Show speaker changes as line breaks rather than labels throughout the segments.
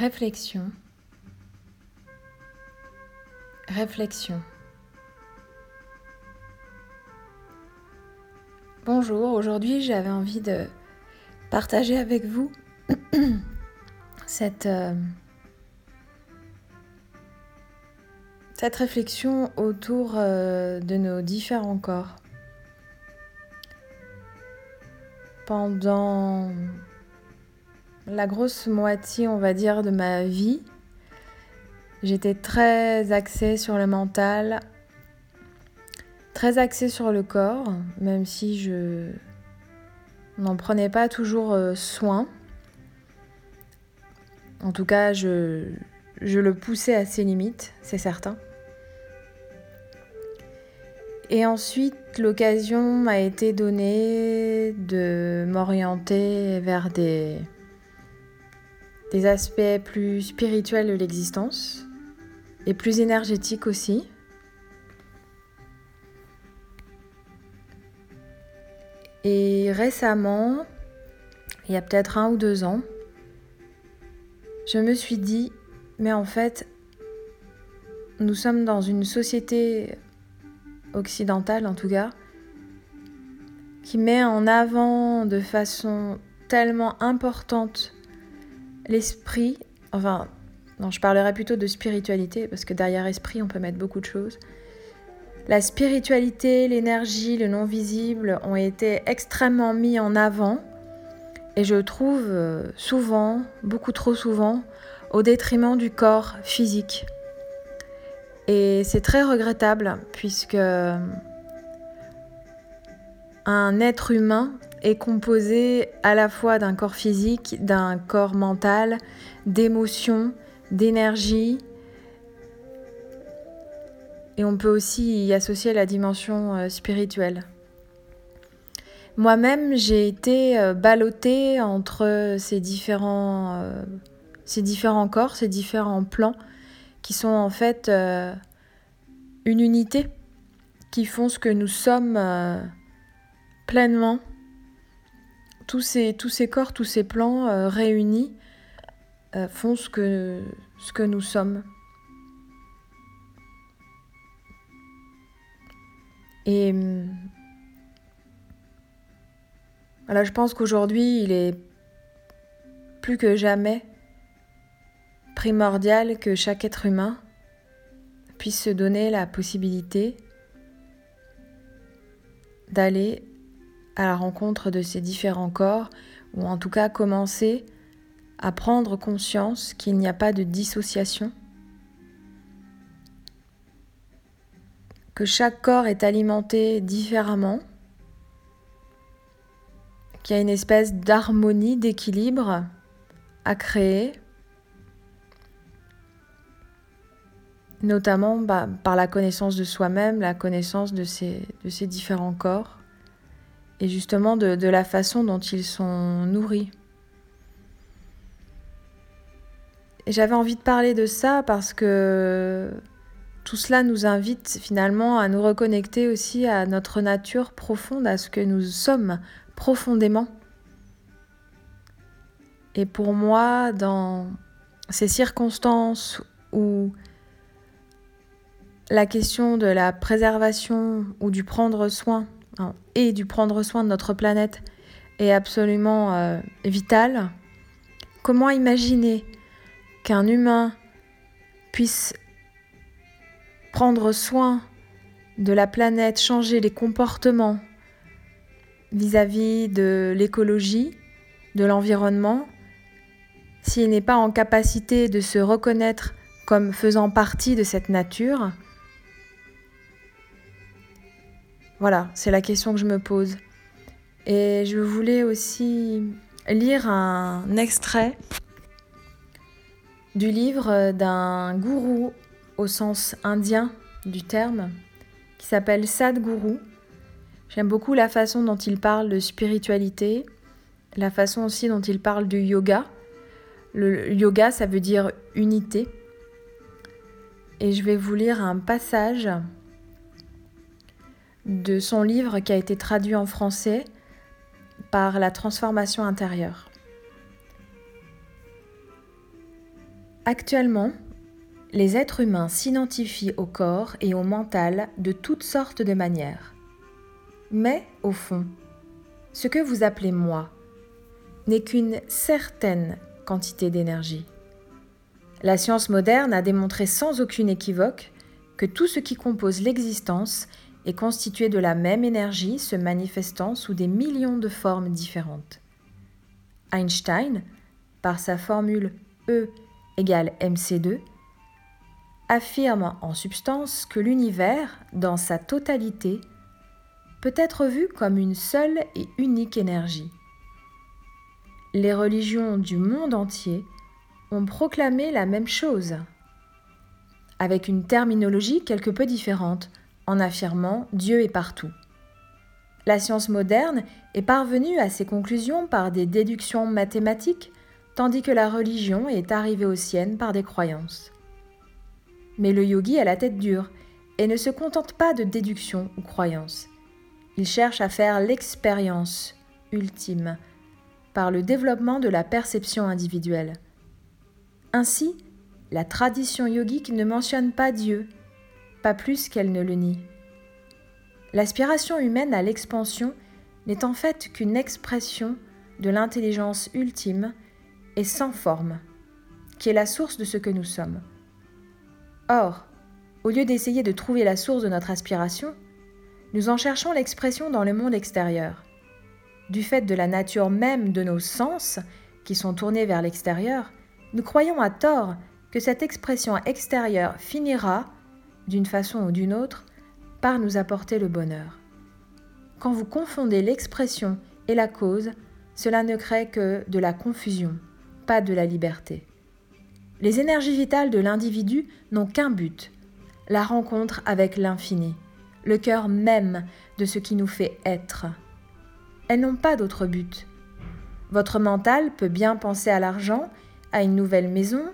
Réflexion. Réflexion. Bonjour, aujourd'hui j'avais envie de partager avec vous cette, euh, cette réflexion autour euh, de nos différents corps. Pendant la grosse moitié, on va dire, de ma vie, j'étais très axée sur le mental, très axée sur le corps, même si je n'en prenais pas toujours euh, soin. En tout cas, je, je le poussais à ses limites, c'est certain. Et ensuite, l'occasion m'a été donnée de m'orienter vers des, des aspects plus spirituels de l'existence et plus énergétiques aussi. Et récemment, il y a peut-être un ou deux ans, je me suis dit, mais en fait, nous sommes dans une société occidentale en tout cas, qui met en avant de façon tellement importante l'esprit, enfin, non, je parlerai plutôt de spiritualité, parce que derrière esprit, on peut mettre beaucoup de choses. La spiritualité, l'énergie, le non-visible ont été extrêmement mis en avant, et je trouve euh, souvent, beaucoup trop souvent, au détriment du corps physique. Et c'est très regrettable, puisque un être humain est composé à la fois d'un corps physique, d'un corps mental, d'émotions, d'énergie. Et on peut aussi y associer la dimension euh, spirituelle. Moi-même, j'ai été euh, ballottée entre ces différents, euh, ces différents corps, ces différents plans, qui sont en fait une unité, qui font ce que nous sommes pleinement tous ces, corps, tous ces plans euh, réunis euh, font ce que, ce que nous sommes. Et voilà, je pense qu'aujourd'hui, il est plus que jamais primordial que chaque être humain puisse se donner la possibilité d'aller à la rencontre de ces différents corps, ou en tout cas commencer à prendre conscience qu'il n'y a pas de dissociation, que chaque corps est alimenté différemment, qu'il y a une espèce d'harmonie, d'équilibre à créer, notamment bah, par la connaissance de soi-même, la connaissance de ces, de ces différents corps et justement de, la façon dont ils sont nourris. J'avais envie de parler de ça parce que tout cela nous invite finalement à nous reconnecter aussi à notre nature profonde, à ce que nous sommes profondément. Et pour moi, dans ces circonstances où la question de la préservation ou du prendre soin Et du prendre soin de notre planète est absolument euh, vital. Comment imaginer qu'un humain puisse prendre soin de la planète, changer les comportements vis-à-vis de l'écologie, de l'environnement, s'il n'est pas en capacité de se reconnaître comme faisant partie de cette nature, Voilà, c'est la question que je me pose. Et je voulais aussi lire un extrait du livre d'un gourou au sens indien du terme, qui s'appelle Sadhguru. J'aime beaucoup la façon dont il parle de spiritualité, la façon aussi dont il parle du yoga. Le yoga, ça veut dire unité. Et je vais vous lire un passage de son livre qui a été traduit en français par La transformation intérieure. Actuellement, les êtres humains s'identifient au corps et au mental de toutes sortes de manières. Mais, au fond, ce que vous appelez moi n'est qu'une certaine quantité d'énergie. La science moderne a démontré sans aucune équivoque que tout ce qui compose l'existence est constitué de la même énergie se manifestant sous des millions de formes différentes. Einstein, par sa formule E égale mc2, affirme en substance que l'univers, dans sa totalité, peut être vu comme une seule et unique énergie. Les religions du monde entier ont proclamé la même chose, avec une terminologie quelque peu différente, en affirmant Dieu est partout. La science moderne est parvenue à ces conclusions par des déductions mathématiques, tandis que la religion est arrivée aux siennes par des croyances. Mais le yogi a la tête dure et ne se contente pas de déductions ou croyances. Il cherche à faire l'expérience ultime par le développement de la perception individuelle. Ainsi, la tradition yogique ne mentionne pas Dieu, pas plus qu'elle ne le nie. L'aspiration humaine à l'expansion n'est en fait qu'une expression de l'intelligence ultime et sans forme, qui est la source de ce que nous sommes. Or, au lieu d'essayer de trouver la source de notre aspiration, nous en cherchons l'expression dans le monde extérieur. Du fait de la nature même de nos sens, qui sont tournés vers l'extérieur, nous croyons à tort que cette expression extérieure finira, d'une façon ou d'une autre, par nous apporter le bonheur. Quand vous confondez l'expression et la cause, cela ne crée que de la confusion, pas de la liberté. Les énergies vitales de l'individu n'ont qu'un but, la rencontre avec l'infini, le cœur même de ce qui nous fait être. Elles n'ont pas d'autre but. Votre mental peut bien penser à l'argent à une nouvelle maison,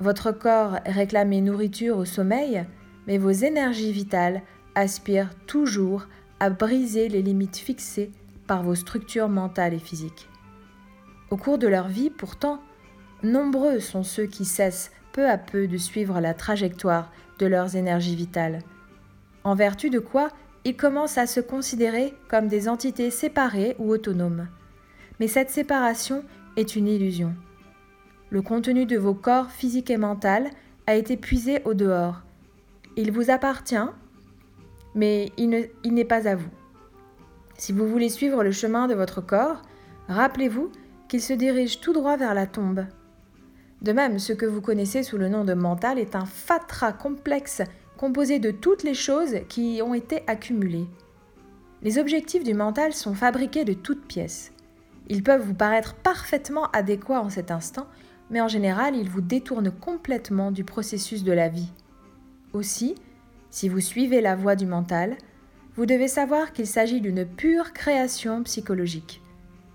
votre corps réclamer nourriture au sommeil, mais vos énergies vitales aspirent toujours à briser les limites fixées par vos structures mentales et physiques. Au cours de leur vie, pourtant, nombreux sont ceux qui cessent peu à peu de suivre la trajectoire de leurs énergies vitales, en vertu de quoi ils commencent à se considérer comme des entités séparées ou autonomes. Mais cette séparation est une illusion. Le contenu de vos corps physique et mental a été puisé au dehors. Il vous appartient, mais il n'est pas à vous. Si vous voulez suivre le chemin de votre corps, rappelez-vous qu'il se dirige tout droit vers la tombe. De même, ce que vous connaissez sous le nom de mental est un fatras complexe composé de toutes les choses qui ont été accumulées. Les objectifs du mental sont fabriqués de toutes pièces. Ils peuvent vous paraître parfaitement adéquats en cet instant, mais en général, ils vous détournent complètement du processus de la vie. Aussi, si vous suivez la voie du mental, vous devez savoir qu'il s'agit d'une pure création psychologique.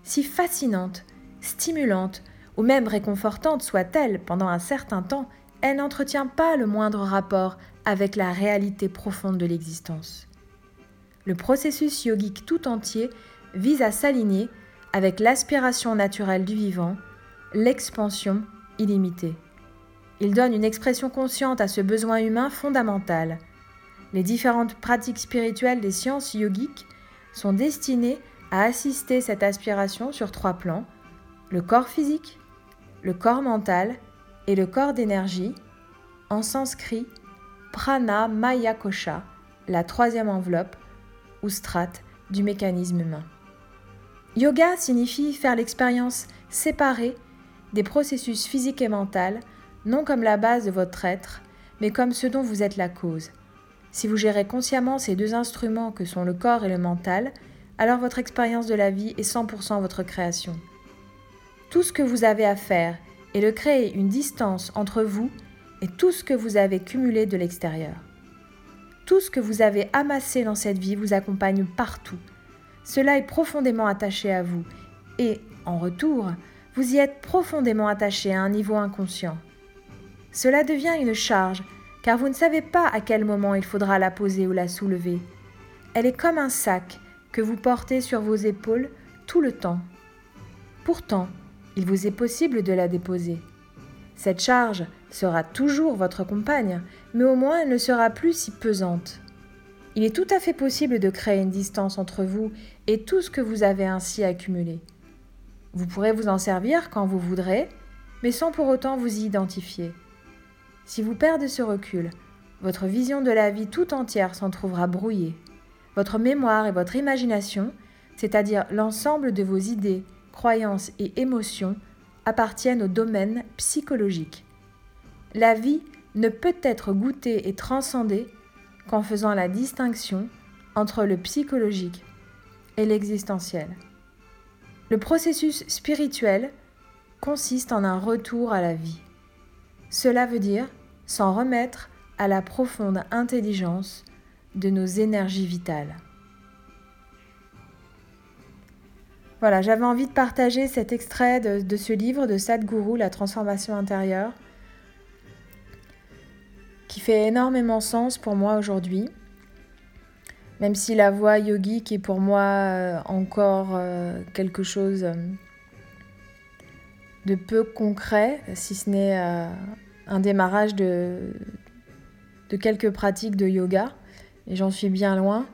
Si fascinante, stimulante ou même réconfortante soit-elle pendant un certain temps, elle n'entretient pas le moindre rapport avec la réalité profonde de l'existence. Le processus yogique tout entier vise à s'aligner avec l'aspiration naturelle du vivant l'expansion illimitée. Il donne une expression consciente à ce besoin humain fondamental. Les différentes pratiques spirituelles des sciences yogiques sont destinées à assister cette aspiration sur trois plans, le corps physique, le corps mental et le corps d'énergie, en sanskrit prana maya kosha, la troisième enveloppe ou strate du mécanisme humain. Yoga signifie faire l'expérience séparée des processus physiques et mentaux, non comme la base de votre être, mais comme ce dont vous êtes la cause. Si vous gérez consciemment ces deux instruments que sont le corps et le mental, alors votre expérience de la vie est 100% votre création. Tout ce que vous avez à faire est de créer une distance entre vous et tout ce que vous avez cumulé de l'extérieur. Tout ce que vous avez amassé dans cette vie vous accompagne partout. Cela est profondément attaché à vous et, en retour, vous y êtes profondément attaché à un niveau inconscient. Cela devient une charge, car vous ne savez pas à quel moment il faudra la poser ou la soulever. Elle est comme un sac que vous portez sur vos épaules tout le temps. Pourtant, il vous est possible de la déposer. Cette charge sera toujours votre compagne, mais au moins elle ne sera plus si pesante. Il est tout à fait possible de créer une distance entre vous et tout ce que vous avez ainsi accumulé. Vous pourrez vous en servir quand vous voudrez, mais sans pour autant vous y identifier. Si vous perdez ce recul, votre vision de la vie tout entière s'en trouvera brouillée. Votre mémoire et votre imagination, c'est-à-dire l'ensemble de vos idées, croyances et émotions, appartiennent au domaine psychologique. La vie ne peut être goûtée et transcendée qu'en faisant la distinction entre le psychologique et l'existentiel. Le processus spirituel consiste en un retour à la vie. Cela veut dire s'en remettre à la profonde intelligence de nos énergies vitales. Voilà, j'avais envie de partager cet extrait de, ce livre de Sadhguru, La transformation intérieure, qui fait énormément sens pour moi aujourd'hui. Même si la voie yogique est pour moi euh, encore euh, quelque chose euh, de peu concret, si ce n'est un démarrage de, quelques pratiques de yoga, et j'en suis bien loin.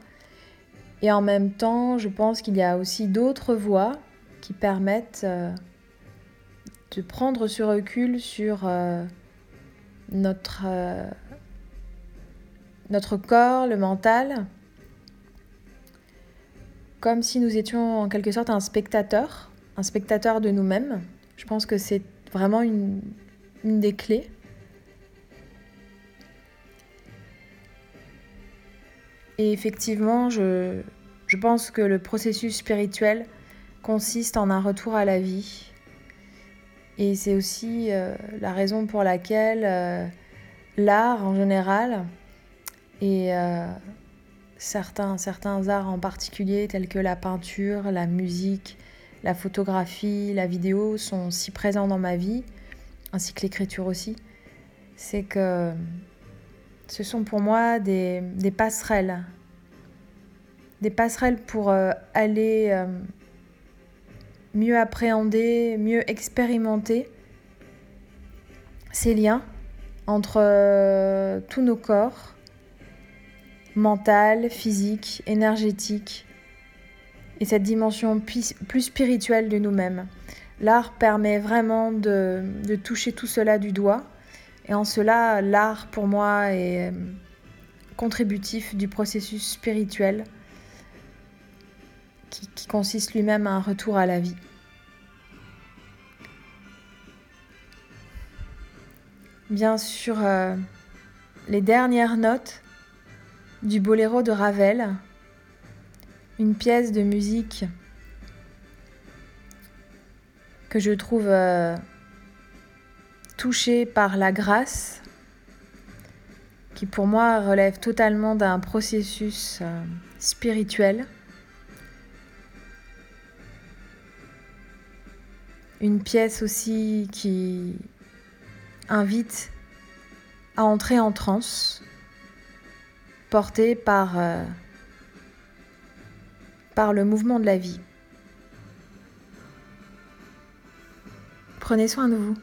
Et en même temps, je pense qu'il y a aussi d'autres voies qui permettent de prendre ce recul sur notre, notre corps, le mental, comme si nous étions en quelque sorte un spectateur, un spectateur de nous-mêmes. Je pense que c'est vraiment une, des clés. Et effectivement, je, pense que le processus spirituel consiste en un retour à la vie. Et c'est aussi euh, la raison pour laquelle euh, l'art en général et euh, certains, certains arts en particulier, tels que la peinture, la musique, la photographie, la vidéo, sont si présents dans ma vie, ainsi que l'écriture aussi, c'est que ce sont pour moi des, passerelles. Des passerelles pour euh, aller euh, mieux appréhender, mieux expérimenter ces liens entre tous nos corps mentale, physique, énergétique, et cette dimension plus spirituelle de nous-mêmes. L'art permet vraiment de, toucher tout cela du doigt, et en cela, l'art pour moi est euh, contributif du processus spirituel qui, consiste lui-même à un retour à la vie. Bien sûr, euh, les dernières notes du boléro de Ravel, une pièce de musique que je trouve euh, touchée par la grâce, qui pour moi relève totalement d'un processus euh, spirituel. Une pièce aussi qui invite à entrer en transe porté par, euh, par le mouvement de la vie. Prenez soin de vous.